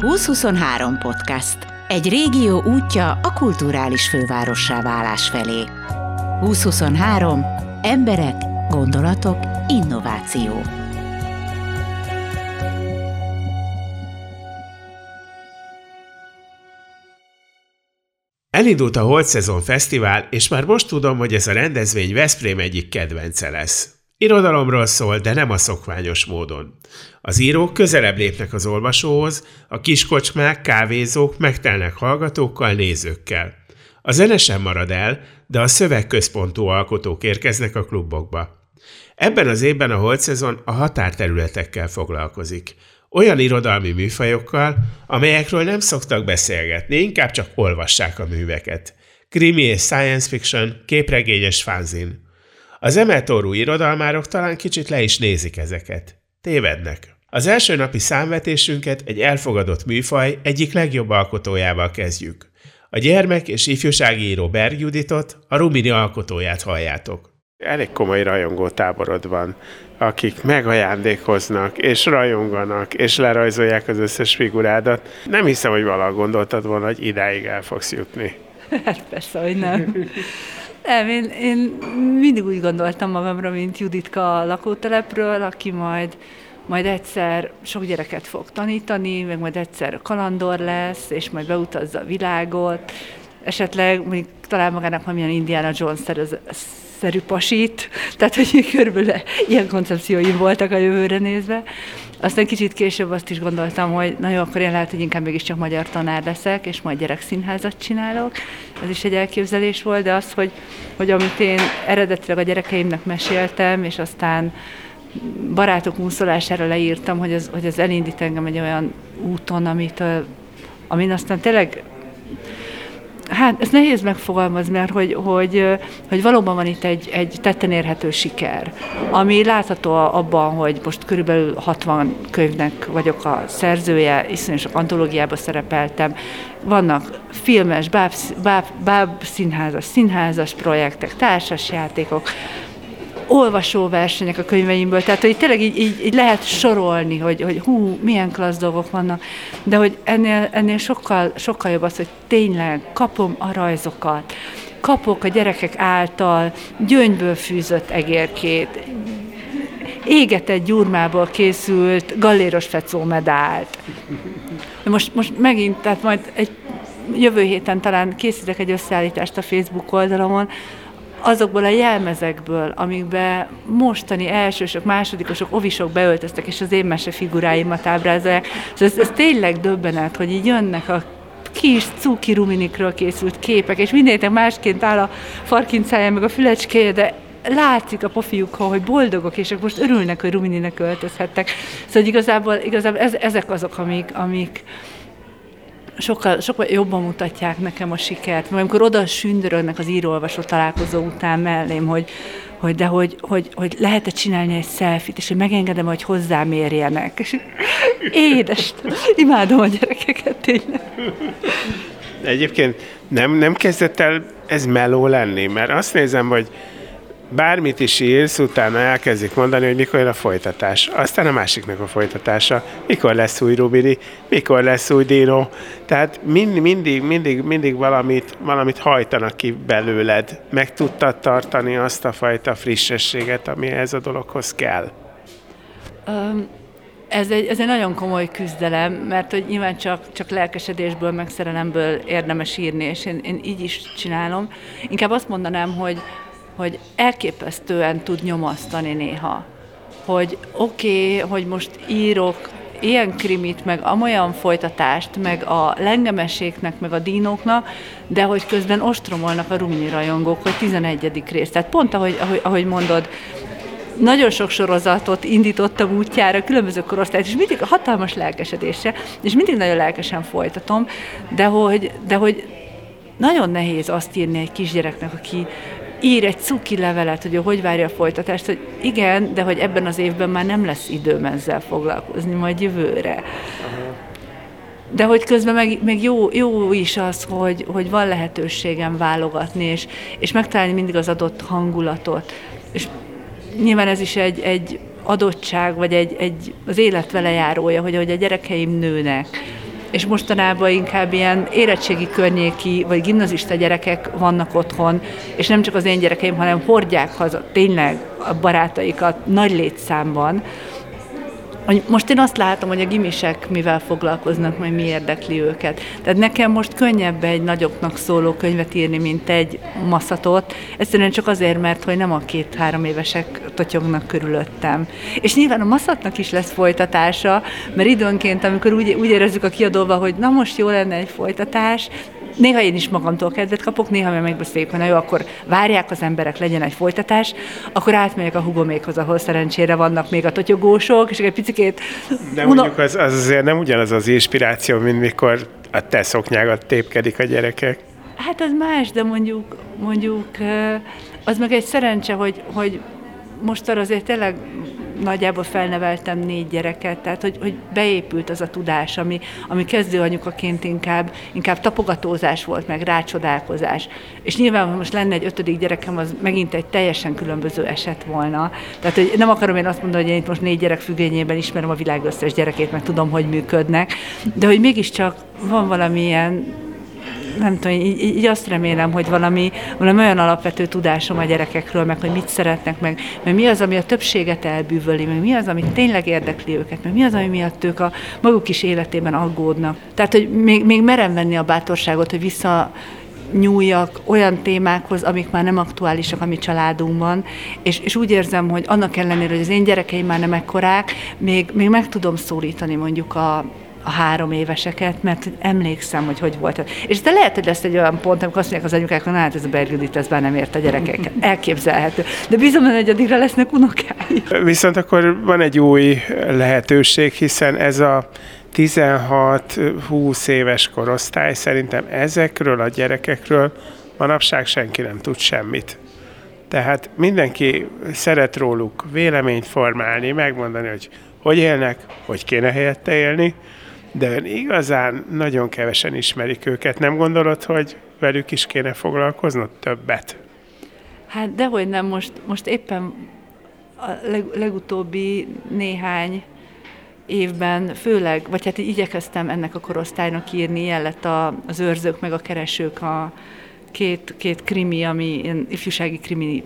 2023 podcast. Egy régió útja a kulturális fővárossá válás felé. 2023. Emberek, gondolatok, innováció. Elindult a Holt Szezon Fesztivál, és már most tudom, hogy ez a rendezvény Veszprém egyik kedvence lesz. Irodalomról szól, de nem a szokványos módon. Az írók közelebb lépnek az olvasóhoz, a kiskocsmák, kávézók megtelnek hallgatókkal, nézőkkel. A zene sem marad el, de a szövegközpontú alkotók érkeznek a klubokba. Ebben az évben a Holt szezon a határterületekkel foglalkozik. Olyan irodalmi műfajokkal, amelyekről nem szoktak beszélgetni, inkább csak olvassák a műveket. Krimi és science fiction, képregényes fanzin. Az emeltorú irodalmárok talán kicsit le is nézik ezeket. Tévednek. Az első napi számvetésünket egy elfogadott műfaj egyik legjobb alkotójával kezdjük. A gyermek és ifjúsági író Berg Juditot, a Rumini alkotóját halljátok. Elég komoly rajongó táborod van, akik megajándékoznak, és rajonganak, és lerajzolják az összes figurádat. Nem hiszem, hogy valaha gondoltad volna, hogy idáig el fogsz jutni. Hát persze, hogy nem. Nem, én, én mindig úgy gondoltam magamra, mint Juditka a lakótelepről, aki majd majd egyszer sok gyereket fog tanítani, meg majd egyszer kalandor lesz, és majd beutazza a világot, esetleg még talán magának valamilyen Indiana Jones szerű pasit, tehát hogy körülbelül ilyen koncepcióim voltak a jövőre nézve. Aztán kicsit később azt is gondoltam, hogy na jó, akkor én lehet, hogy inkább mégiscsak magyar tanár leszek, és majd gyerekszínházat csinálok. Ez is egy elképzelés volt, de az, hogy, hogy amit én eredetileg a gyerekeimnek meséltem, és aztán barátok úszolására leírtam, hogy ez, hogy ez elindít engem egy olyan úton, amit, amin aztán tényleg Hát ez nehéz megfogalmazni, mert hogy, hogy, hogy valóban van itt egy, egy tetten érhető siker, ami látható abban, hogy most körülbelül 60 könyvnek vagyok a szerzője, iszonyos antológiába szerepeltem, vannak filmes, báb, báb, báb színházas, színházas projektek, társasjátékok, olvasóversenyek a könyveimből, tehát hogy tényleg így, így, így lehet sorolni, hogy, hogy hú, milyen klassz dolgok vannak, de hogy ennél, ennél sokkal, sokkal jobb az, hogy tényleg kapom a rajzokat, kapok a gyerekek által gyöngyből fűzött egérkét, égetett gyurmából készült galléros fecó medált. Most, most megint, tehát majd egy jövő héten talán készítek egy összeállítást a Facebook oldalamon, azokból a jelmezekből, amikbe mostani elsősök, másodikosok, ovisok beöltöztek, és az én mese figuráimat ábrázolják. És ez, ez tényleg döbbenet, hogy így jönnek a kis cuki ruminikről készült képek, és mindenkinek másként áll a farkincája, meg a fülecskéje, de látszik a pofiukon, hogy boldogok, és most örülnek, hogy rumininek öltözhettek. Szóval igazából, igazából ez, ezek azok, amik, amik, sokkal, sokkal jobban mutatják nekem a sikert. Mert amikor oda sündörögnek az írólvasó találkozó után mellém, hogy, hogy de hogy, hogy, hogy lehet-e csinálni egy szelfit, és hogy megengedem, hogy hozzám érjenek. És édes, imádom a gyerekeket tényleg. Egyébként nem, nem kezdett el ez meló lenni, mert azt nézem, hogy bármit is írsz, utána elkezdik mondani, hogy mikor a folytatás. Aztán a másiknak a folytatása. Mikor lesz új Rubini, mikor lesz új Dino. Tehát mind, mindig, mindig, mindig valamit, valamit hajtanak ki belőled. Meg tudtad tartani azt a fajta frissességet, ami ez a dologhoz kell. Um, ez egy, ez egy nagyon komoly küzdelem, mert hogy nyilván csak, csak lelkesedésből, meg szerelemből érdemes írni, és én, én így is csinálom. Inkább azt mondanám, hogy, hogy elképesztően tud nyomasztani néha. Hogy oké, okay, hogy most írok ilyen krimit, meg amolyan folytatást, meg a lengemeséknek, meg a dínóknak, de hogy közben ostromolnak a rumnyi rajongók, hogy 11. rész. Tehát pont ahogy, ahogy, ahogy mondod, nagyon sok sorozatot indítottam útjára, különböző korosztályt, és mindig hatalmas lelkesedésre, és mindig nagyon lelkesen folytatom, de hogy, de hogy nagyon nehéz azt írni egy kisgyereknek, aki ír egy cuki levelet, hogy ő hogy várja a folytatást, hogy igen, de hogy ebben az évben már nem lesz időm ezzel foglalkozni, majd jövőre. De hogy közben meg, meg jó, jó is az, hogy, hogy van lehetőségem válogatni, és, és megtalálni mindig az adott hangulatot. És nyilván ez is egy, egy adottság, vagy egy, egy, az élet vele járója, hogy ahogy a gyerekeim nőnek, és mostanában inkább ilyen érettségi környéki, vagy gimnazista gyerekek vannak otthon, és nem csak az én gyerekeim, hanem hordják haza tényleg a barátaikat nagy létszámban, most én azt látom, hogy a gimisek mivel foglalkoznak, majd mi érdekli őket. Tehát nekem most könnyebb egy nagyoknak szóló könyvet írni, mint egy maszatot, egyszerűen csak azért, mert hogy nem a két-három évesek totyognak körülöttem. És nyilván a maszatnak is lesz folytatása, mert időnként, amikor úgy, úgy érezzük a kiadóval, hogy na most jó lenne egy folytatás, néha én is magamtól kedvet kapok, néha meg megbeszéljük, hogy na jó, akkor várják az emberek, legyen egy folytatás, akkor átmegyek a hugomékhoz, ahol szerencsére vannak még a totyogósok, és egy picikét... De mondjuk az, az azért nem ugyanaz az inspiráció, mint mikor a te szoknyágat tépkedik a gyerekek. Hát az más, de mondjuk, mondjuk az meg egy szerencse, hogy, hogy most arra azért tényleg nagyjából felneveltem négy gyereket, tehát hogy, hogy beépült az a tudás, ami, ami kezdőanyukaként inkább, inkább tapogatózás volt, meg rácsodálkozás. És nyilván, ha most lenne egy ötödik gyerekem, az megint egy teljesen különböző eset volna. Tehát hogy nem akarom én azt mondani, hogy én itt most négy gyerek függvényében ismerem a világ összes gyerekét, mert tudom, hogy működnek, de hogy mégiscsak van valamilyen nem tudom, így, így azt remélem, hogy valami, valami olyan alapvető tudásom a gyerekekről, meg hogy mit szeretnek, meg, meg mi az, ami a többséget elbűvöli, meg mi az, ami tényleg érdekli őket, meg mi az, ami miatt ők a maguk is életében aggódnak. Tehát, hogy még, még merem venni a bátorságot, hogy vissza nyúljak olyan témákhoz, amik már nem aktuálisak a mi családunkban, és, és úgy érzem, hogy annak ellenére, hogy az én gyerekeim már nem ekkorák, még, még meg tudom szólítani mondjuk a, a három éveseket, mert emlékszem, hogy hogy volt. És de lehet, hogy lesz egy olyan pont, amikor azt mondják az anyukák, hogy hát ez a Bergudit, ez már nem ért a gyerekeket. Elképzelhető. De bizony, hogy addigra lesznek unokái. Viszont akkor van egy új lehetőség, hiszen ez a 16-20 éves korosztály szerintem ezekről a gyerekekről manapság senki nem tud semmit. Tehát mindenki szeret róluk véleményt formálni, megmondani, hogy hogy élnek, hogy kéne helyette élni, de igazán nagyon kevesen ismerik őket. Nem gondolod, hogy velük is kéne foglalkoznod többet? Hát dehogy nem, most, most éppen a leg, legutóbbi néhány évben főleg, vagy hát igyekeztem ennek a korosztálynak írni, ilyen lett a, az őrzők meg a keresők a két, két krimi, ami ilyen ifjúsági krimi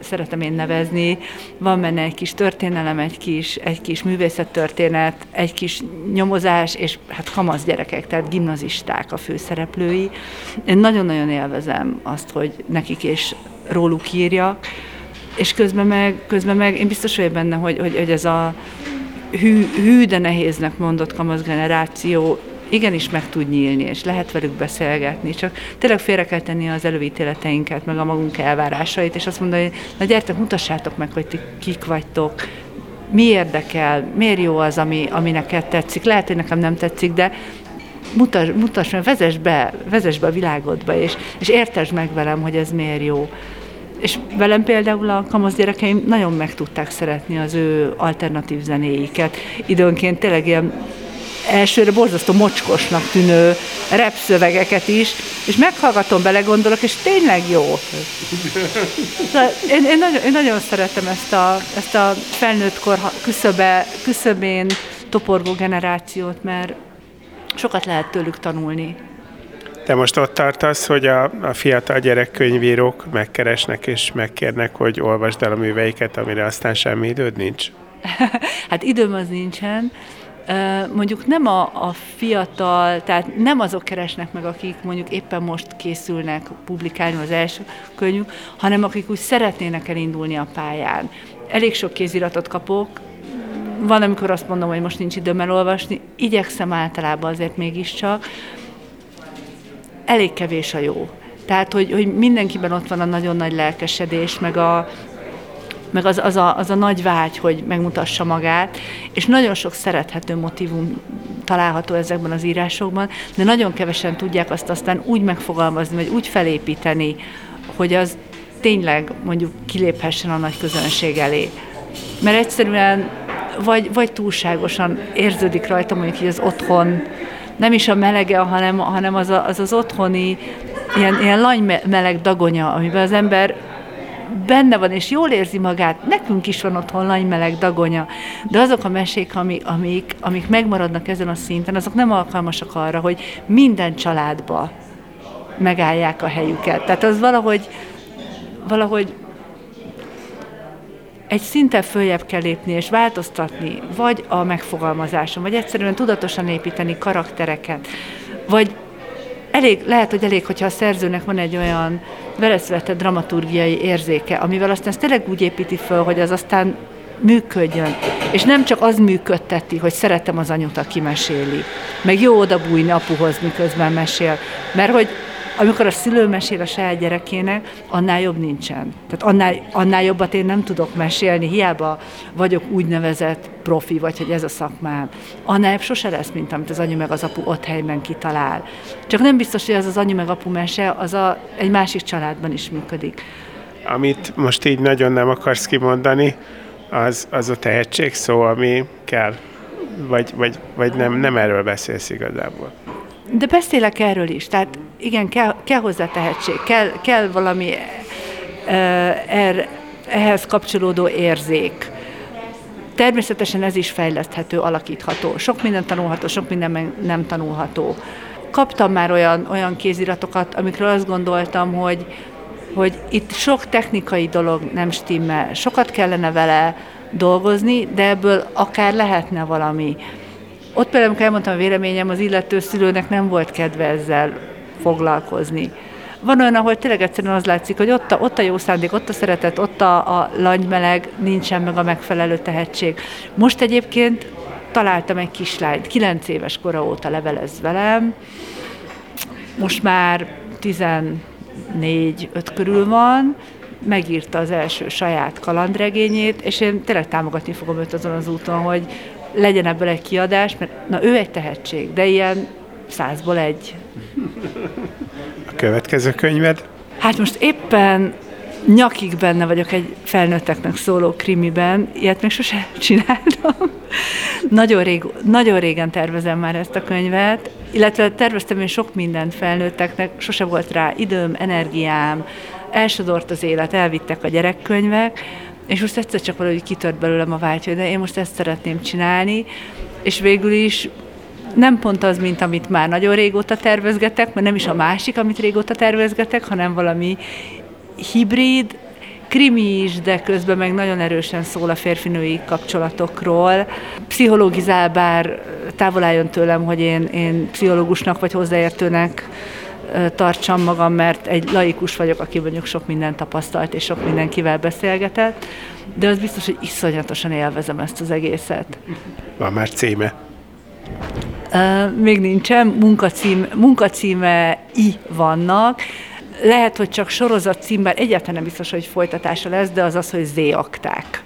szeretem én nevezni. Van benne egy kis történelem, egy kis, egy kis művészettörténet, egy kis nyomozás, és hát kamasz gyerekek, tehát gimnazisták a főszereplői. Én nagyon-nagyon élvezem azt, hogy nekik és róluk írjak, és közben meg, közben meg én biztos vagyok benne, hogy, hogy, hogy ez a hű, hű, de nehéznek mondott kamasz generáció igenis meg tud nyílni, és lehet velük beszélgetni, csak tényleg félre kell tenni az előítéleteinket, meg a magunk elvárásait, és azt mondani, hogy na gyertek, mutassátok meg, hogy ti kik vagytok, mi érdekel, miért jó az, ami, ami neked tetszik. Lehet, hogy nekem nem tetszik, de mutas, mutass meg, vezess be, vezess be a világodba, és, és értesd meg velem, hogy ez miért jó. És velem például a kamasz gyerekeim nagyon meg tudták szeretni az ő alternatív zenéiket. Időnként tényleg ilyen elsőre borzasztó mocskosnak tűnő repszövegeket is, és meghallgatom, belegondolok, és tényleg jó. Én, én, nagyon, én nagyon szeretem ezt a, ezt a felnőtt kor küszöbe, küszöbén toporgó generációt, mert sokat lehet tőlük tanulni. Te most ott tartasz, hogy a, a fiatal gyerekkönyvírók megkeresnek és megkérnek, hogy olvasd el a műveiket, amire aztán semmi időd nincs? hát időm az nincsen, mondjuk nem a, a fiatal, tehát nem azok keresnek meg, akik mondjuk éppen most készülnek publikálni az első könyvük, hanem akik úgy szeretnének elindulni a pályán. Elég sok kéziratot kapok, van, amikor azt mondom, hogy most nincs időm elolvasni, igyekszem általában azért mégiscsak. Elég kevés a jó. Tehát, hogy, hogy mindenkiben ott van a nagyon nagy lelkesedés, meg a, meg az, az, a, az a nagy vágy, hogy megmutassa magát, és nagyon sok szerethető motivum található ezekben az írásokban, de nagyon kevesen tudják azt aztán úgy megfogalmazni, vagy úgy felépíteni, hogy az tényleg mondjuk kiléphessen a nagy közönség elé. Mert egyszerűen vagy, vagy túlságosan érződik rajta mondjuk így az otthon, nem is a melege, hanem, hanem az, a, az az otthoni ilyen, ilyen lany meleg dagonya, amiben az ember benne van, és jól érzi magát. Nekünk is van otthon lanymeleg dagonya, de azok a mesék, amik, amik, amik megmaradnak ezen a szinten, azok nem alkalmasak arra, hogy minden családba megállják a helyüket. Tehát az valahogy, valahogy egy szinten följebb kell lépni és változtatni, vagy a megfogalmazáson, vagy egyszerűen tudatosan építeni karaktereket, vagy elég, lehet, hogy elég, hogyha a szerzőnek van egy olyan veleszületett dramaturgiai érzéke, amivel aztán ezt tényleg úgy építi föl, hogy az aztán működjön. És nem csak az működteti, hogy szeretem az anyut, aki meséli. Meg jó odabújni apuhoz, miközben mesél. Mert hogy amikor a szülő mesél a saját gyerekének, annál jobb nincsen. Tehát annál, annál jobbat én nem tudok mesélni, hiába vagyok úgynevezett profi, vagy hogy ez a szakmám. Annál jobb sose lesz, mint amit az anyu meg az apu ott helyben kitalál. Csak nem biztos, hogy az az anyu meg apu mese, az a, egy másik családban is működik. Amit most így nagyon nem akarsz kimondani, az, az a tehetség szó, ami kell. Vagy, vagy, vagy nem, nem erről beszélsz igazából. De beszélek erről is, tehát igen, kell, kell hozzá tehetség, kell, kell valami er, ehhez kapcsolódó érzék. Természetesen ez is fejleszthető, alakítható. Sok minden tanulható, sok minden nem tanulható. Kaptam már olyan, olyan kéziratokat, amikről azt gondoltam, hogy, hogy itt sok technikai dolog nem stimmel. Sokat kellene vele dolgozni, de ebből akár lehetne valami. Ott például, amikor elmondtam a véleményem, az illető szülőnek nem volt kedve ezzel foglalkozni. Van olyan, ahol tényleg egyszerűen az látszik, hogy ott a, ott a jó szándék, ott a szeretet, ott a, a langymeleg, nincsen meg a megfelelő tehetség. Most egyébként találtam egy kislányt, kilenc éves kora óta levelez velem, most már 14-5 körül van, megírta az első saját kalandregényét, és én tényleg támogatni fogom őt azon az úton, hogy legyen ebből egy kiadás, mert na ő egy tehetség, de ilyen százból egy. A következő könyved? Hát most éppen nyakig benne vagyok egy felnőtteknek szóló krimiben, ilyet még sose csináltam. nagyon, rég, nagyon régen tervezem már ezt a könyvet, illetve terveztem én sok mindent felnőtteknek, sose volt rá időm, energiám, elsodort az élet, elvittek a gyerekkönyvek, és most egyszer csak valahogy kitört belőlem a vágy, hogy de én most ezt szeretném csinálni, és végül is nem pont az, mint amit már nagyon régóta tervezgetek, mert nem is a másik, amit régóta tervezgetek, hanem valami hibrid, krimi is, de közben meg nagyon erősen szól a férfinői kapcsolatokról. Pszichológizál, bár távol álljon tőlem, hogy én, én pszichológusnak vagy hozzáértőnek tartsam magam, mert egy laikus vagyok, aki mondjuk sok mindent tapasztalt és sok mindenkivel beszélgetett, de az biztos, hogy iszonyatosan élvezem ezt az egészet. Van már címe? még nincsen, munkacím, munkacíme i vannak, lehet, hogy csak sorozat címben, egyáltalán nem biztos, hogy folytatása lesz, de az az, hogy Z-akták.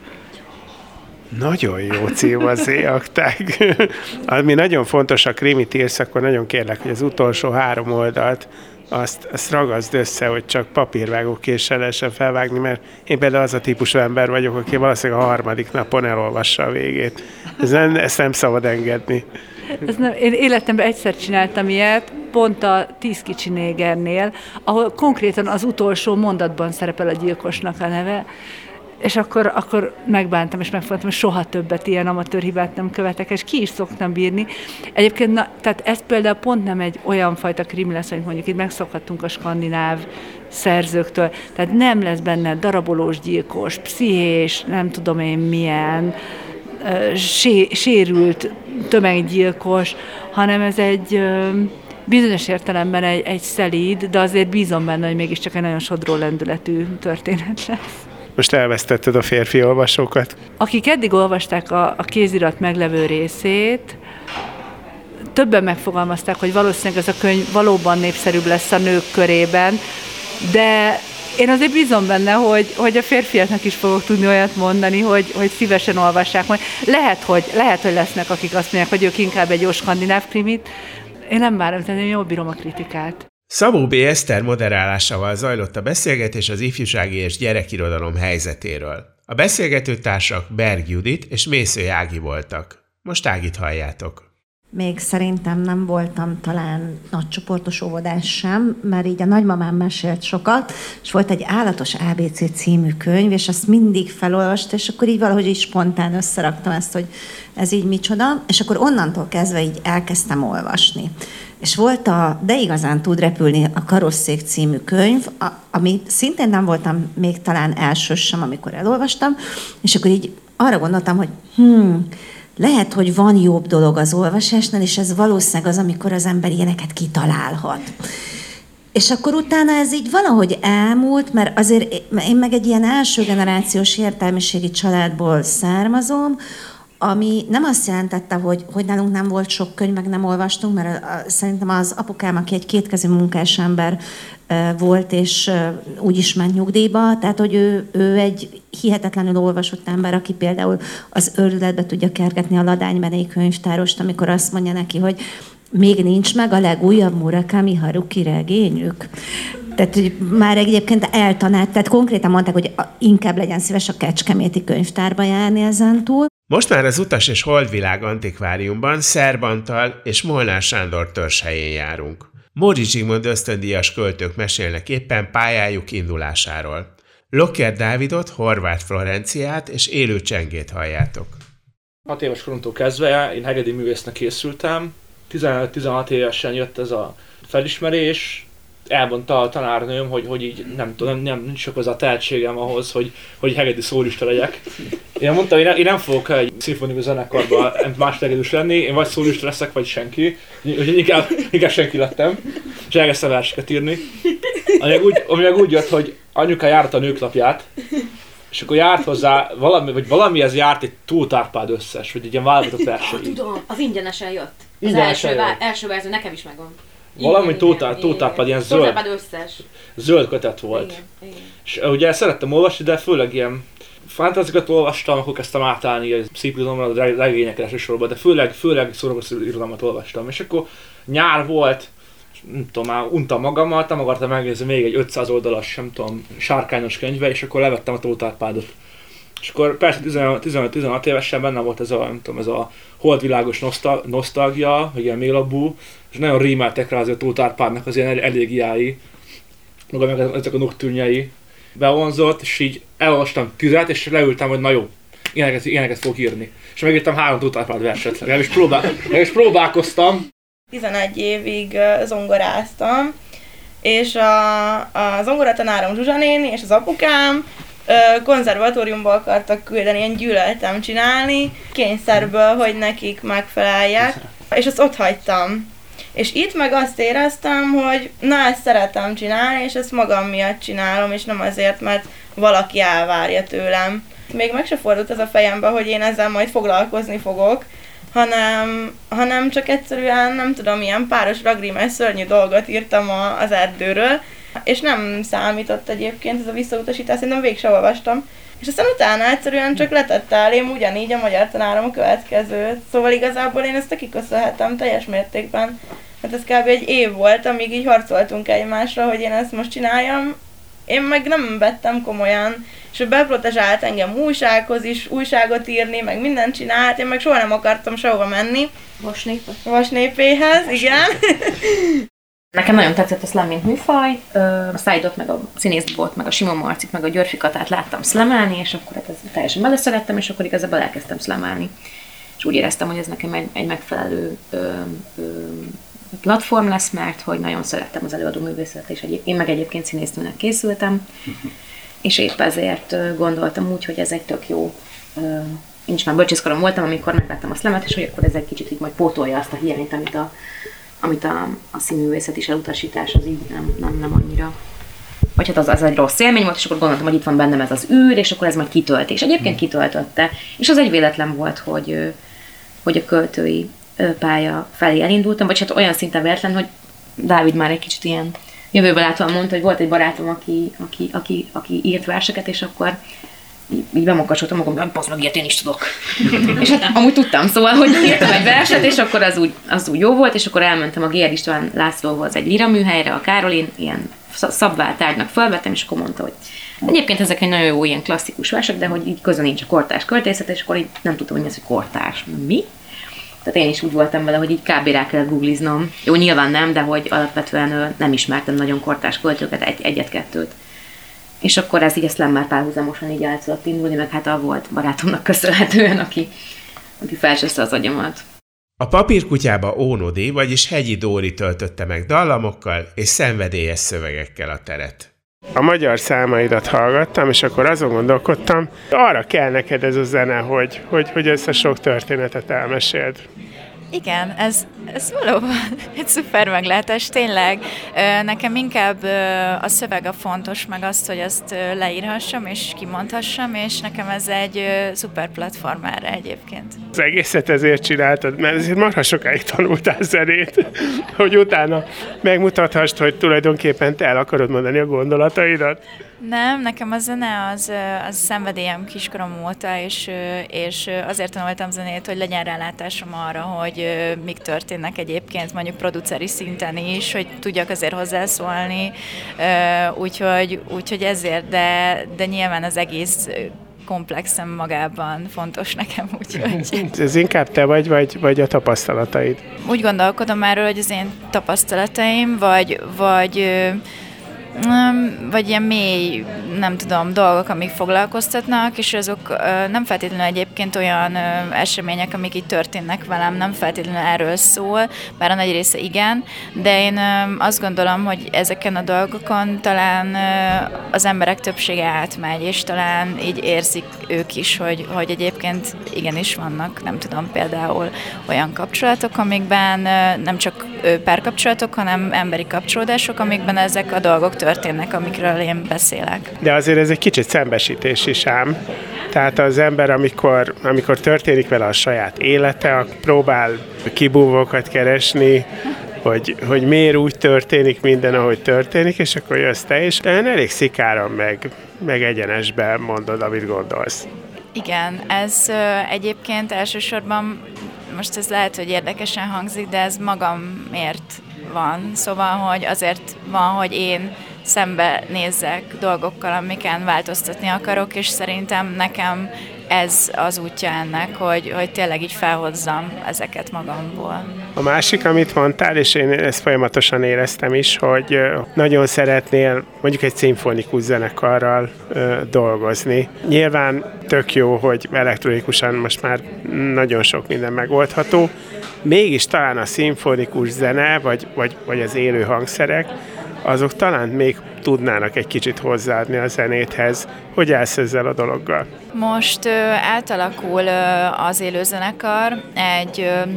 Nagyon jó cím az Z-akták. Ami nagyon fontos a krimit írsz, akkor nagyon kérlek, hogy az utolsó három oldalt azt, azt ragaszd össze, hogy csak papírvágókéssel lehessen felvágni, mert én például az a típusú ember vagyok, aki valószínűleg a harmadik napon elolvassa a végét. Ez nem, ezt nem szabad engedni. Ez nem, én életemben egyszer csináltam ilyet, pont a Tíz kicsi négernél, ahol konkrétan az utolsó mondatban szerepel a gyilkosnak a neve, és akkor, akkor megbántam, és megfogtam, hogy soha többet ilyen amatőr hibát nem követek, és ki is szoktam bírni. Egyébként, na, tehát ez például pont nem egy olyan fajta krimi lesz, amit mondjuk itt megszokhattunk a skandináv szerzőktől. Tehát nem lesz benne darabolós gyilkos, pszichés, nem tudom én milyen, sé, sérült tömeggyilkos, hanem ez egy bizonyos értelemben egy, egy szelíd, de azért bízom benne, hogy mégiscsak egy nagyon sodró lendületű történet lesz. Most elvesztetted a férfi olvasókat? Akik eddig olvasták a, a kézirat meglevő részét, többen megfogalmazták, hogy valószínűleg ez a könyv valóban népszerűbb lesz a nők körében, de én azért bízom benne, hogy, hogy a férfiaknak is fogok tudni olyat mondani, hogy, hogy szívesen olvassák majd. Lehet hogy, lehet, hogy lesznek, akik azt mondják, hogy ők inkább egy jó skandináv krimit. Én nem várom, tehát én jól bírom a kritikát. Szabó B. Eszter moderálásával zajlott a beszélgetés az ifjúsági és gyerekirodalom helyzetéről. A beszélgető társak Berg Judit és Mésző Ági voltak. Most Ágit halljátok. Még szerintem nem voltam talán nagycsoportos óvodás sem, mert így a nagymamám mesélt sokat, és volt egy állatos ABC című könyv, és azt mindig felolvast, és akkor így valahogy így spontán összeraktam ezt, hogy ez így micsoda, és akkor onnantól kezdve így elkezdtem olvasni. És volt a De igazán tud repülni a Karosszék című könyv, a, ami szintén nem voltam még talán elsős sem, amikor elolvastam, és akkor így arra gondoltam, hogy hmm, lehet, hogy van jobb dolog az olvasásnál, és ez valószínűleg az, amikor az ember ilyeneket kitalálhat. És akkor utána ez így valahogy elmúlt, mert azért én meg egy ilyen első generációs értelmiségi családból származom, ami nem azt jelentette, hogy, hogy nálunk nem volt sok könyv, meg nem olvastunk, mert a, szerintem az apukám, aki egy kétkezű munkás ember volt, és úgy is ment nyugdíjba, tehát hogy ő, ő egy hihetetlenül olvasott ember, aki például az őrületbe tudja kergetni a Ladánybenei könyvtárost, amikor azt mondja neki, hogy még nincs meg a legújabb Murakami Haruki regényük. Tehát hogy már egyébként eltanált, tehát konkrétan mondták, hogy inkább legyen szíves a Kecskeméti könyvtárba járni ezen túl. Most már az Utas és Holdvilág Antikváriumban Szerbantal és Molnár Sándor törzshelyén járunk. Móri Zsigmond ösztöndíjas költők mesélnek éppen pályájuk indulásáról. Locker Dávidot, Horváth Florenciát és Élő Csengét halljátok. 6 éves koromtól kezdve én hegedi művésznek készültem. 15-16 évesen jött ez a felismerés, elmondta a tanárnőm, hogy, hogy így nem tudom, nem, nem nincs sok az a tehetségem ahhoz, hogy, hogy hegedi szólista legyek. Én mondtam, én, nem, én nem fogok egy szimfonikus zenekarban más hegedűs lenni, én vagy szólista leszek, vagy senki. Úgyhogy inkább, inkább senki lettem, és elkezdtem verseket írni. Ami úgy, ami úgy jött, hogy anyuka járt a nőklapját, és akkor járt hozzá, valami, vagy valamihez járt egy túltárpád összes, vagy egy ilyen válogatott verseny. Tudom, az ingyenesen jött. Az ingyenesen első, jött. első verzió nekem is megvan. Valami tótárpad, ilyen zöld, összes. zöld kötet volt. Igen, igen. És ugye szerettem olvasni, de főleg ilyen fantázikat olvastam, akkor kezdtem átállni a szép irodalomra, a regényekre elsősorban, de főleg, főleg szórakozó irodalmat olvastam. És akkor nyár volt, nem tudom, már untam magamat, nem akartam megnézni még egy 500 oldalas, nem tudom, sárkányos könyve, és akkor levettem a tótárpádot. És akkor persze 15-16 évesen benne volt ez a, nem tudom, ez a holdvilágos nosztalgia, vagy ilyen mélabú, és nagyon rímeltek rá azért Tóth Árpádnak az ilyen elégiái, maga meg ezek a noktűnjei bevonzott, és így elolvastam tüzet, és leültem, hogy na jó, ilyeneket, ilyeneket fogok írni. És megírtam három Tóth Árpád verset, meg is, próbál, meg is próbálkoztam. 11 évig zongoráztam, és a, a zongoratanárom Zsuzsa néni és az apukám konzervatóriumból akartak küldeni, én gyűlöltem csinálni, kényszerből, hogy nekik megfeleljek, és azt ott hagytam. És itt meg azt éreztem, hogy na ezt szeretem csinálni, és ezt magam miatt csinálom, és nem azért, mert valaki elvárja tőlem. Még meg se fordult ez a fejembe, hogy én ezzel majd foglalkozni fogok, hanem, hanem csak egyszerűen, nem tudom, ilyen páros ragrimes szörnyű dolgot írtam a, az erdőről, és nem számított egyébként ez a visszautasítás, szerintem végig se olvastam. És aztán utána egyszerűen csak letette elém ugyanígy a magyar tanárom a következőt. Szóval igazából én ezt neki köszönhetem teljes mértékben. Hát ez kb. egy év volt, amíg így harcoltunk egymásra, hogy én ezt most csináljam. Én meg nem vettem komolyan, és ő beprotezsált engem újsághoz is, újságot írni, meg mindent csinált, én meg soha nem akartam sehova menni. Vasnép. Vasnépéhez, igen. Nekem nagyon tetszett a slam, mint műfaj. A Szájdot, meg a színészbot, meg a Simon Marcit, meg a Györfikatát láttam szlemelni, és akkor hát ez teljesen beleszerettem, és akkor igazából elkezdtem szlemelni. És úgy éreztem, hogy ez nekem egy, egy megfelelő ö, ö, platform lesz, mert hogy nagyon szerettem az előadó művészet, és egyéb, én meg egyébként színésznőnek készültem, és épp ezért gondoltam úgy, hogy ez egy tök jó én is már bölcsészkorom voltam, amikor megvettem a szlemet, és hogy akkor ez egy kicsit így majd pótolja azt a hiányt, amit a, amit a, a színművészet is elutasítás, az így nem, nem, nem annyira vagy hát az, az egy rossz élmény volt, és akkor gondoltam, hogy itt van bennem ez az űr, és akkor ez majd kitölt. És egyébként hmm. kitöltötte. És az egy véletlen volt, hogy, hogy a költői pálya felé elindultam, vagy hát olyan szinten véletlen, hogy Dávid már egy kicsit ilyen jövőbe látóan mondta, hogy volt egy barátom, aki, aki, aki, aki írt verseket, és akkor így bemokasoltam magam, hogy meg ilyet én is tudok. és hát amúgy tudtam, szóval, hogy írtam egy verset, és akkor az úgy, az úgy jó volt, és akkor elmentem a Gér István Lászlóhoz egy lira műhelyre, a Károlin, ilyen szabváltárgynak felvettem, és akkor mondta, hogy egyébként ezek egy nagyon jó ilyen klasszikus versek, de hogy így köze nincs a kortárs költészet, és akkor így nem tudtam, hogy ez egy kortárs. Mi? Tehát én is úgy voltam vele, hogy így kb. rá kellett googliznom. Jó, nyilván nem, de hogy alapvetően nem ismertem nagyon kortás költőket, egy, egyet-kettőt. És akkor ez így ezt már párhuzamosan így el tudott indulni, meg hát a volt barátomnak köszönhetően, aki, aki felsőzte az agyamat. A papírkutyába Ónodi, vagyis Hegyi Dóri töltötte meg dallamokkal és szenvedélyes szövegekkel a teret. A magyar számaidat hallgattam, és akkor azon gondolkodtam, arra kell neked ez a zene, hogy, hogy, hogy ezt a sok történetet elmeséld. Igen, ez, ez valóban egy szuper meglátás, tényleg. Nekem inkább a szöveg a fontos, meg azt, hogy azt leírhassam és kimondhassam, és nekem ez egy szuper platform erre egyébként. Az egészet ezért csináltad, mert ezért marha sokáig tanultál zenét, hogy utána megmutathast, hogy tulajdonképpen te el akarod mondani a gondolataidat. Nem, nekem a zene az, az szenvedélyem kiskorom óta, és, és azért tanultam zenét, hogy legyen rálátásom arra, hogy mik történnek egyébként mondjuk produceri szinten is, hogy tudjak azért hozzászólni, úgyhogy, úgyhogy ezért, de, de nyilván az egész komplexem magában fontos nekem, úgyhogy... Ez inkább te vagy, vagy, vagy a tapasztalataid? Úgy gondolkodom erről, hogy az én tapasztalataim, vagy, vagy vagy ilyen mély, nem tudom, dolgok, amik foglalkoztatnak, és azok nem feltétlenül egyébként olyan események, amik itt történnek velem, nem feltétlenül erről szól, bár a nagy része igen, de én azt gondolom, hogy ezeken a dolgokon talán az emberek többsége átmegy, és talán így érzik ők is, hogy, hogy egyébként igenis vannak, nem tudom, például olyan kapcsolatok, amikben nem csak párkapcsolatok, hanem emberi kapcsolódások, amikben ezek a dolgok történnek, amikről én beszélek. De azért ez egy kicsit szembesítés is ám. Tehát az ember, amikor, amikor történik vele a saját élete, próbál kibúvókat keresni, hogy, hogy miért úgy történik minden, ahogy történik, és akkor jössz te, és elég szikáran meg, meg egyenesben mondod, amit gondolsz. Igen, ez egyébként elsősorban, most ez lehet, hogy érdekesen hangzik, de ez magamért van. Szóval, hogy azért van, hogy én szembe nézzek dolgokkal, amiken változtatni akarok, és szerintem nekem ez az útja ennek, hogy, hogy tényleg így felhozzam ezeket magamból. A másik, amit mondtál, és én ezt folyamatosan éreztem is, hogy nagyon szeretnél mondjuk egy szimfonikus zenekarral ö, dolgozni. Nyilván tök jó, hogy elektronikusan most már nagyon sok minden megoldható, mégis talán a szimfonikus zene, vagy, vagy, vagy az élő hangszerek, azok talán még tudnának egy kicsit hozzáadni a zenéthez. Hogy állsz ezzel a dologgal? Most ö, átalakul ö, az élőzenekar egy ö,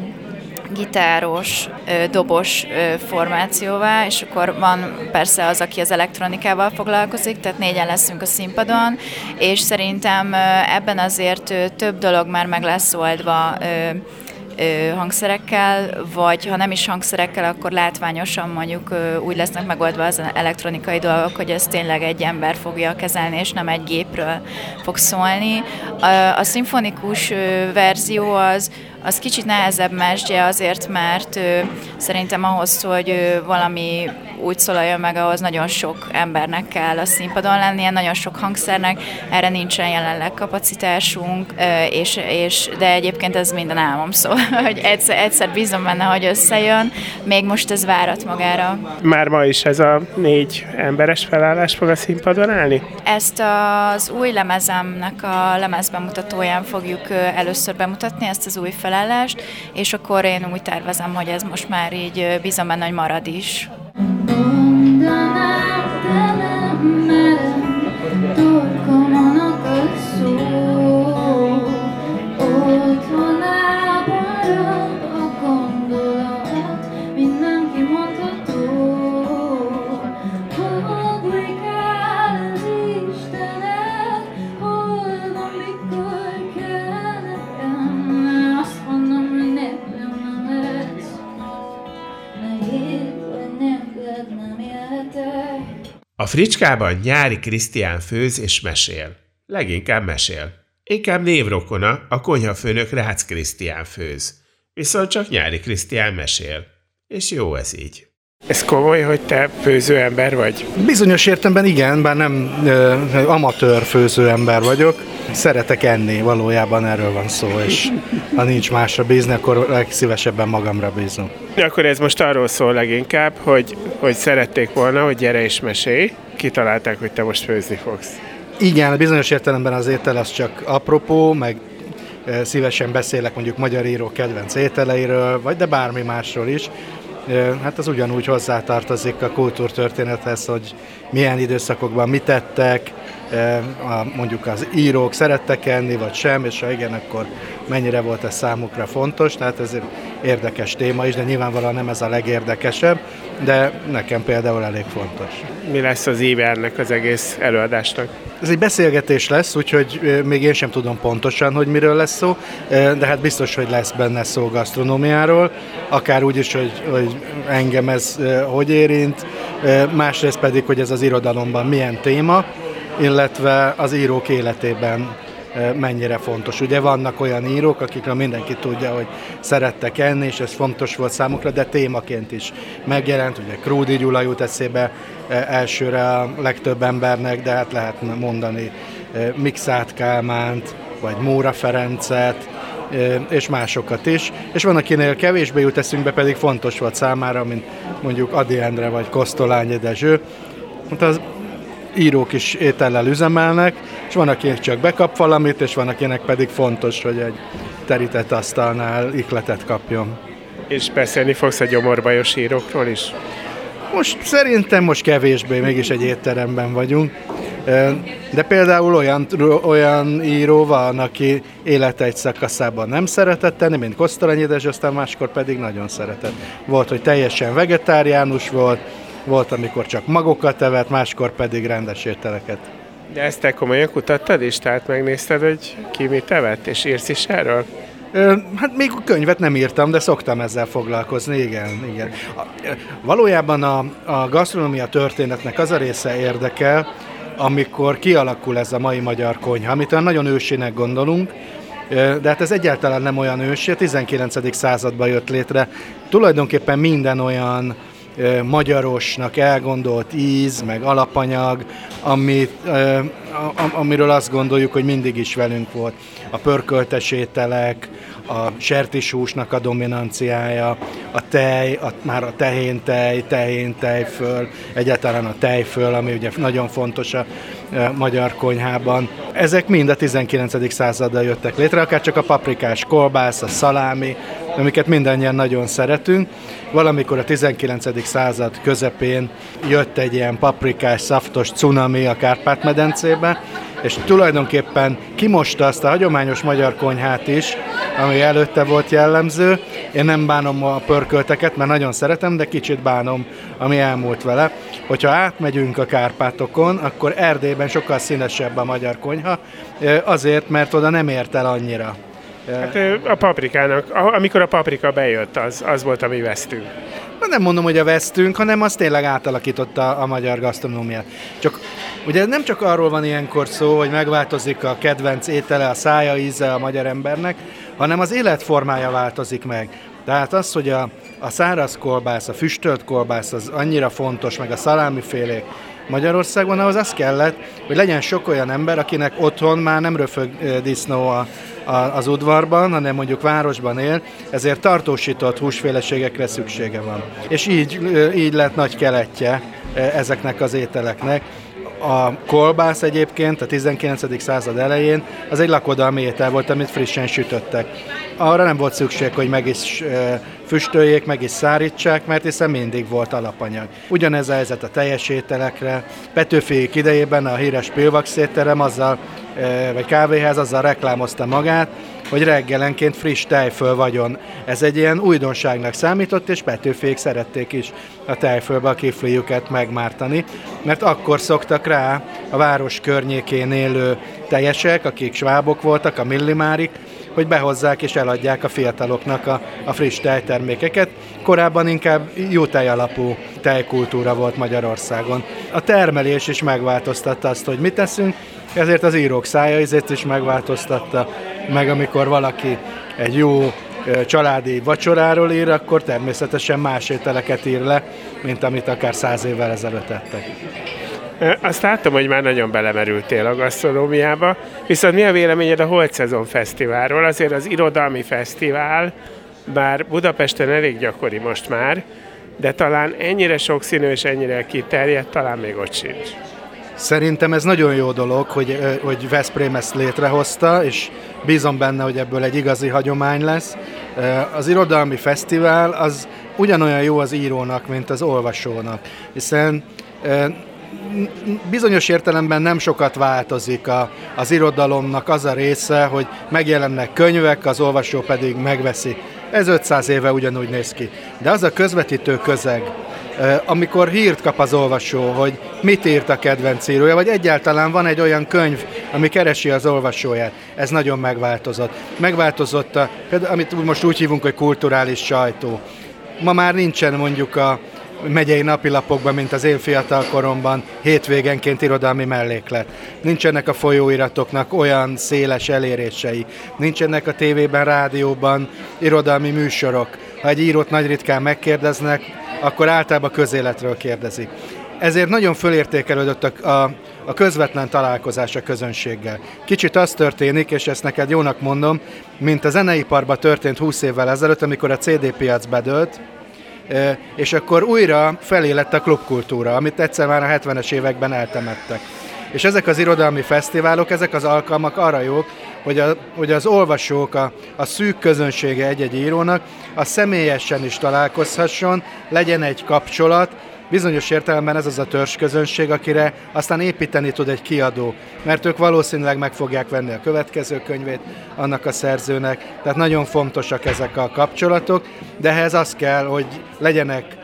gitáros, dobos formációvá, és akkor van persze az, aki az elektronikával foglalkozik, tehát négyen leszünk a színpadon, és szerintem ebben azért több dolog már meg lesz oldva hangszerekkel, vagy ha nem is hangszerekkel, akkor látványosan mondjuk úgy lesznek megoldva az elektronikai dolgok, hogy ez tényleg egy ember fogja kezelni, és nem egy gépről fog szólni. A, a szimfonikus verzió az, az kicsit nehezebb mesdje azért, mert szerintem ahhoz, hogy valami úgy szólaljon meg, ahhoz nagyon sok embernek kell a színpadon lennie, nagyon sok hangszernek, erre nincsen jelenleg kapacitásunk, és, és, de egyébként ez minden álmom, szóval, hogy egyszer, egyszer bízom benne, hogy összejön, még most ez várat magára. Már ma is ez a négy emberes felállás fog a színpadon állni? Ezt az új lemezemnek a lemezbemutatóján fogjuk először bemutatni, ezt az új felállást, és akkor én úgy tervezem, hogy ez most már így bízom benne, hogy marad is. Fricskában nyári Krisztián főz és mesél. Leginkább mesél. Inkább névrokona, a konyhafőnök Rácz Krisztián főz. Viszont csak nyári Krisztián mesél. És jó ez így. Ez komoly, hogy te főző ember vagy? Bizonyos értemben igen, bár nem ö, amatőr főző ember vagyok. Szeretek enni, valójában erről van szó, és ha nincs másra bízni, akkor legszívesebben magamra bízom. Akkor ez most arról szól leginkább, hogy, hogy szerették volna, hogy gyere és mesélj. Kitalálták, hogy te most főzni fogsz. Igen, bizonyos értelemben az étel az csak apropó, meg szívesen beszélek mondjuk magyar író kedvenc ételeiről, vagy de bármi másról is. Hát az ugyanúgy hozzátartozik a kultúrtörténethez, hogy milyen időszakokban mit tettek, mondjuk az írók szerettek enni, vagy sem, és ha igen, akkor mennyire volt ez számukra fontos, tehát ez egy érdekes téma is, de nyilvánvalóan nem ez a legérdekesebb, de nekem például elég fontos. Mi lesz az íve ennek az egész előadásnak? Ez egy beszélgetés lesz, úgyhogy még én sem tudom pontosan, hogy miről lesz szó, de hát biztos, hogy lesz benne szó gasztronómiáról, akár úgy is, hogy, hogy engem ez hogy érint, másrészt pedig, hogy ez az irodalomban milyen téma, illetve az írók életében mennyire fontos. Ugye vannak olyan írók, akikről mindenki tudja, hogy szerettek enni, és ez fontos volt számukra, de témaként is megjelent. Ugye Krúdi Gyula jut eszébe elsőre a legtöbb embernek, de hát lehet mondani Mixát Kálmánt, vagy Móra Ferencet, és másokat is. És van, akinél kevésbé jut eszünkbe, pedig fontos volt számára, mint mondjuk Adi Endre vagy Kosztolányi Dezső. Hát az írók is étellel üzemelnek, és van, aki csak bekap valamit, és van, akinek pedig fontos, hogy egy terített asztalnál ikletet kapjon. És beszélni fogsz a gyomorbajos írókról is? Most szerintem most kevésbé, mégis egy étteremben vagyunk. De például olyan, olyan író van, aki élete egy szakaszában nem szeretett tenni, mint Kosztolanyi Dezső, aztán máskor pedig nagyon szeretett. Volt, hogy teljesen vegetáriánus volt, volt, amikor csak magokat evett, máskor pedig rendes ételeket. De ezt te komolyan kutattad is? Tehát megnézted, hogy ki mit evett, és írsz is erről? Ö, hát még könyvet nem írtam, de szoktam ezzel foglalkozni, igen. igen. A, valójában a, a gasztronómia történetnek az a része érdekel, amikor kialakul ez a mai magyar konyha, amit olyan nagyon ősének gondolunk, de hát ez egyáltalán nem olyan ősi, a 19. században jött létre. Tulajdonképpen minden olyan magyarosnak elgondolt íz, meg alapanyag, amit, amiről azt gondoljuk, hogy mindig is velünk volt. A pörköltes ételek, a sertisúsnak a dominanciája, a tej, a, már a tehéntej, tehéntejföl, egyáltalán a tejföl, ami ugye nagyon fontos a magyar konyhában. Ezek mind a 19. századdal jöttek létre, akár csak a paprikás kolbász, a szalámi, amiket mindannyian nagyon szeretünk. Valamikor a 19. század közepén jött egy ilyen paprikás, szaftos cunami a Kárpát-medencébe, és tulajdonképpen kimosta azt a hagyományos magyar konyhát is, ami előtte volt jellemző. Én nem bánom a pörkölteket, mert nagyon szeretem, de kicsit bánom, ami elmúlt vele. Hogyha átmegyünk a Kárpátokon, akkor Erdélyben sokkal színesebb a magyar konyha, azért, mert oda nem ért el annyira. Hát a paprikának, amikor a paprika bejött, az, az volt, ami vesztünk. Nem mondom, hogy a vesztünk, hanem az tényleg átalakította a magyar gasztronómiát. Csak ugye nem csak arról van ilyenkor szó, hogy megváltozik a kedvenc étele, a szája íze a magyar embernek, hanem az életformája változik meg. Tehát az, hogy a, a száraz kolbász, a füstölt kolbász az annyira fontos, meg a szalámifélék, Magyarországon ahhoz az kellett, hogy legyen sok olyan ember, akinek otthon már nem röfög disznó a, a, az udvarban, hanem mondjuk városban él, ezért tartósított húsféleségekre szüksége van. És így, így lett nagy keletje ezeknek az ételeknek. A kolbász egyébként a 19. század elején az egy lakodalmi étel volt, amit frissen sütöttek. Arra nem volt szükség, hogy meg is füstöljék, meg is szárítsák, mert hiszen mindig volt alapanyag. Ugyanez a helyzet a teljes ételekre. Petőfi idejében a híres Pilvax étterem azzal, vagy kávéház azzal reklámozta magát, hogy reggelenként friss tejföl vagyon. Ez egy ilyen újdonságnak számított, és Petőfék szerették is a tejfölbe a kifliüket megmártani, mert akkor szoktak rá a város környékén élő teljesek, akik svábok voltak, a millimárik, hogy behozzák és eladják a fiataloknak a, a friss tejtermékeket. Korábban inkább jó alapú tejkultúra volt Magyarországon. A termelés is megváltoztatta azt, hogy mit teszünk, ezért az írók szája is megváltoztatta, meg amikor valaki egy jó családi vacsoráról ír, akkor természetesen más ételeket ír le, mint amit akár száz évvel ezelőtt tettek. Azt láttam, hogy már nagyon belemerültél a gasztronómiába, viszont mi a véleményed a Holt Szezon Fesztiválról? Azért az irodalmi fesztivál, bár Budapesten elég gyakori most már, de talán ennyire sokszínű és ennyire kiterjedt, talán még ott sincs. Szerintem ez nagyon jó dolog, hogy, hogy Veszprém ezt létrehozta, és bízom benne, hogy ebből egy igazi hagyomány lesz. Az irodalmi fesztivál az ugyanolyan jó az írónak, mint az olvasónak, hiszen bizonyos értelemben nem sokat változik a, az irodalomnak az a része, hogy megjelennek könyvek, az olvasó pedig megveszi. Ez 500 éve ugyanúgy néz ki. De az a közvetítő közeg, amikor hírt kap az olvasó, hogy mit írt a kedvenc írója, vagy egyáltalán van egy olyan könyv, ami keresi az olvasóját. Ez nagyon megváltozott. Megváltozott, a, amit most úgy hívunk, hogy kulturális sajtó. Ma már nincsen mondjuk a, megyei napilapokban, mint az én fiatal koromban, hétvégenként irodalmi melléklet. Nincsenek a folyóiratoknak olyan széles elérései. Nincsenek a tévében, rádióban irodalmi műsorok. Ha egy írót nagy ritkán megkérdeznek, akkor általában közéletről kérdezik. Ezért nagyon fölértékelődött a, a, a közvetlen találkozás a közönséggel. Kicsit az történik, és ezt neked jónak mondom, mint a zeneiparban történt 20 évvel ezelőtt, amikor a CD piac bedőlt, és akkor újra felé lett a klubkultúra, amit egyszer már a 70-es években eltemettek. És ezek az irodalmi fesztiválok, ezek az alkalmak arra jók, hogy, a, hogy az olvasók, a, a szűk közönsége egy-egy írónak, a személyesen is találkozhasson, legyen egy kapcsolat, bizonyos értelemben ez az a közönség, akire aztán építeni tud egy kiadó, mert ők valószínűleg meg fogják venni a következő könyvét annak a szerzőnek, tehát nagyon fontosak ezek a kapcsolatok, de ehhez az kell, hogy legyenek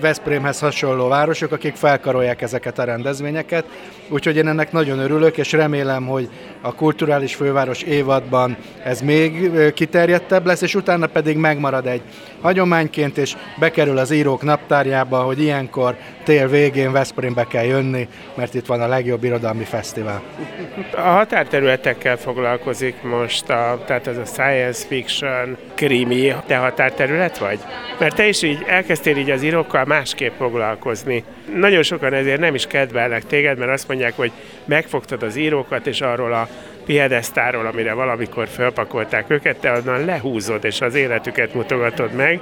Veszprémhez hasonló városok, akik felkarolják ezeket a rendezvényeket. Úgyhogy én ennek nagyon örülök, és remélem, hogy a kulturális főváros évadban ez még kiterjedtebb lesz, és utána pedig megmarad egy hagyományként, és bekerül az írók naptárjába, hogy ilyenkor tél végén Veszprémbe kell jönni, mert itt van a legjobb irodalmi fesztivál. A határterületekkel foglalkozik most, a, tehát ez a science fiction, krimi, te határterület vagy? Mert te is így elkezdtél így az írókkal másképp foglalkozni. Nagyon sokan ezért nem is kedvelnek téged, mert azt mondják, hogy megfogtad az írókat, és arról a piedesztáról, amire valamikor felpakolták őket, te onnan lehúzod, és az életüket mutogatod meg.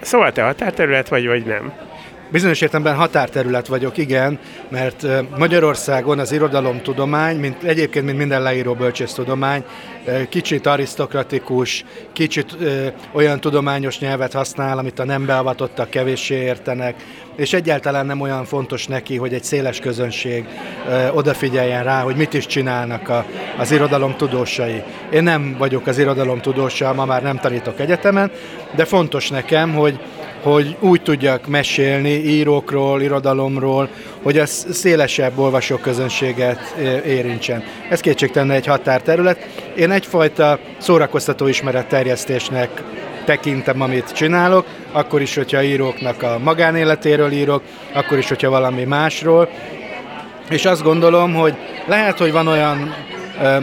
Szóval te határterület vagy, vagy nem? Bizonyos értelemben határterület vagyok, igen, mert Magyarországon az irodalomtudomány, mint, egyébként mint minden leíró bölcsésztudomány, kicsit arisztokratikus, kicsit olyan tudományos nyelvet használ, amit a nem beavatottak kevéssé értenek, és egyáltalán nem olyan fontos neki, hogy egy széles közönség odafigyeljen rá, hogy mit is csinálnak a, az irodalom tudósai. Én nem vagyok az irodalom tudósa, ma már nem tanítok egyetemen, de fontos nekem, hogy hogy úgy tudjak mesélni írókról, irodalomról, hogy az szélesebb olvasóközönséget érintsen. Ez kétségtelen egy határterület. Én egyfajta szórakoztató ismeretterjesztésnek tekintem, amit csinálok, akkor is, hogyha íróknak a magánéletéről írok, akkor is, hogyha valami másról. És azt gondolom, hogy lehet, hogy van olyan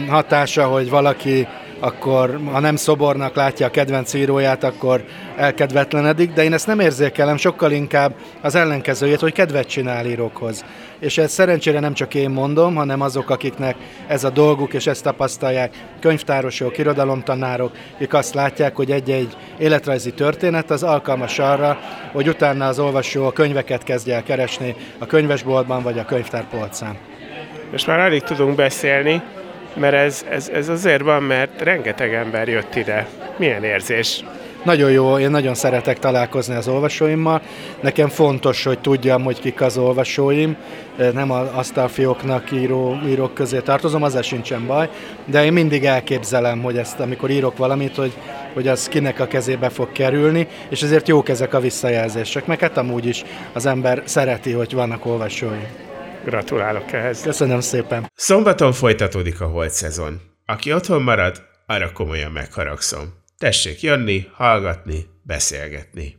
hatása, hogy valaki akkor ha nem szobornak látja a kedvenc íróját, akkor elkedvetlenedik, de én ezt nem érzékelem, sokkal inkább az ellenkezőjét, hogy kedvet csinál írókhoz. És ez szerencsére nem csak én mondom, hanem azok, akiknek ez a dolguk, és ezt tapasztalják, könyvtárosok, irodalomtanárok, akik azt látják, hogy egy-egy életrajzi történet az alkalmas arra, hogy utána az olvasó a könyveket kezdje el keresni a könyvesboltban vagy a könyvtárpolcán. Most már alig tudunk beszélni, mert ez, ez, ez azért van, mert rengeteg ember jött ide. Milyen érzés? Nagyon jó, én nagyon szeretek találkozni az olvasóimmal. Nekem fontos, hogy tudjam, hogy kik az olvasóim. Nem azt a fióknak író, írók közé tartozom, az sincsen baj, de én mindig elképzelem, hogy ezt, amikor írok valamit, hogy, hogy az kinek a kezébe fog kerülni, és ezért jók ezek a visszajelzések. Meg hát amúgy is az ember szereti, hogy vannak olvasói. Gratulálok ehhez. Köszönöm szépen. Szombaton folytatódik a holt szezon. Aki otthon marad, arra komolyan megharagszom. Tessék jönni, hallgatni, beszélgetni.